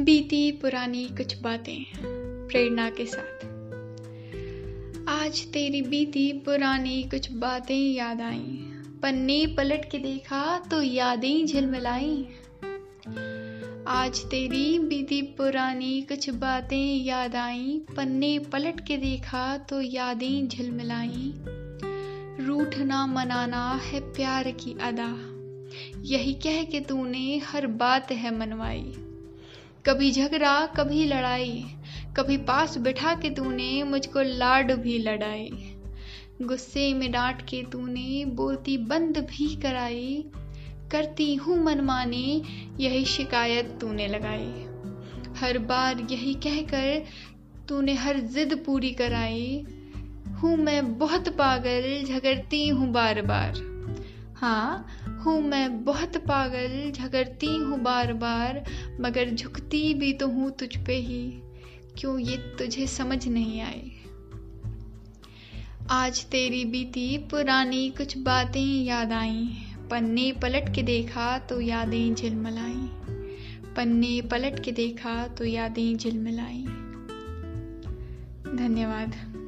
बीती पुरानी कुछ बातें प्रेरणा के साथ। आज तेरी बीती पुरानी कुछ बातें याद आई। पन्ने पलट के देखा तो यादें झिलमिलाई। आज तेरी बीती पुरानी कुछ बातें याद आई। पन्ने पलट के देखा तो यादें झिलमिलाई। रूठना मनाना है प्यार की अदा। यही कह के तूने हर बात है मनवाई। कभी झगड़ा, कभी लड़ाई, कभी पास बिठा के तूने मुझको लाड भी लड़ाई। गुस्से में डांट के तूने बोलती बंद भी कराई। करती हूँ मनमानी, यही शिकायत तूने लगाई। हर बार यही कहकर तूने हर जिद पूरी कराई। हूँ मैं बहुत पागल, झगड़ती हूँ बार बार। हाँ हूँ मैं बहुत पागल, झगड़ती हूँ बार बार मगर झुकती भी तो हूँ तुझ पे ही। क्यों ये तुझे समझ नहीं आई आज तेरी बीती पुरानी कुछ बातें याद आई। पन्ने पलट के देखा तो यादें झिलमिलाई। पन्ने पलट के देखा तो यादें झिलमिलाई। धन्यवाद।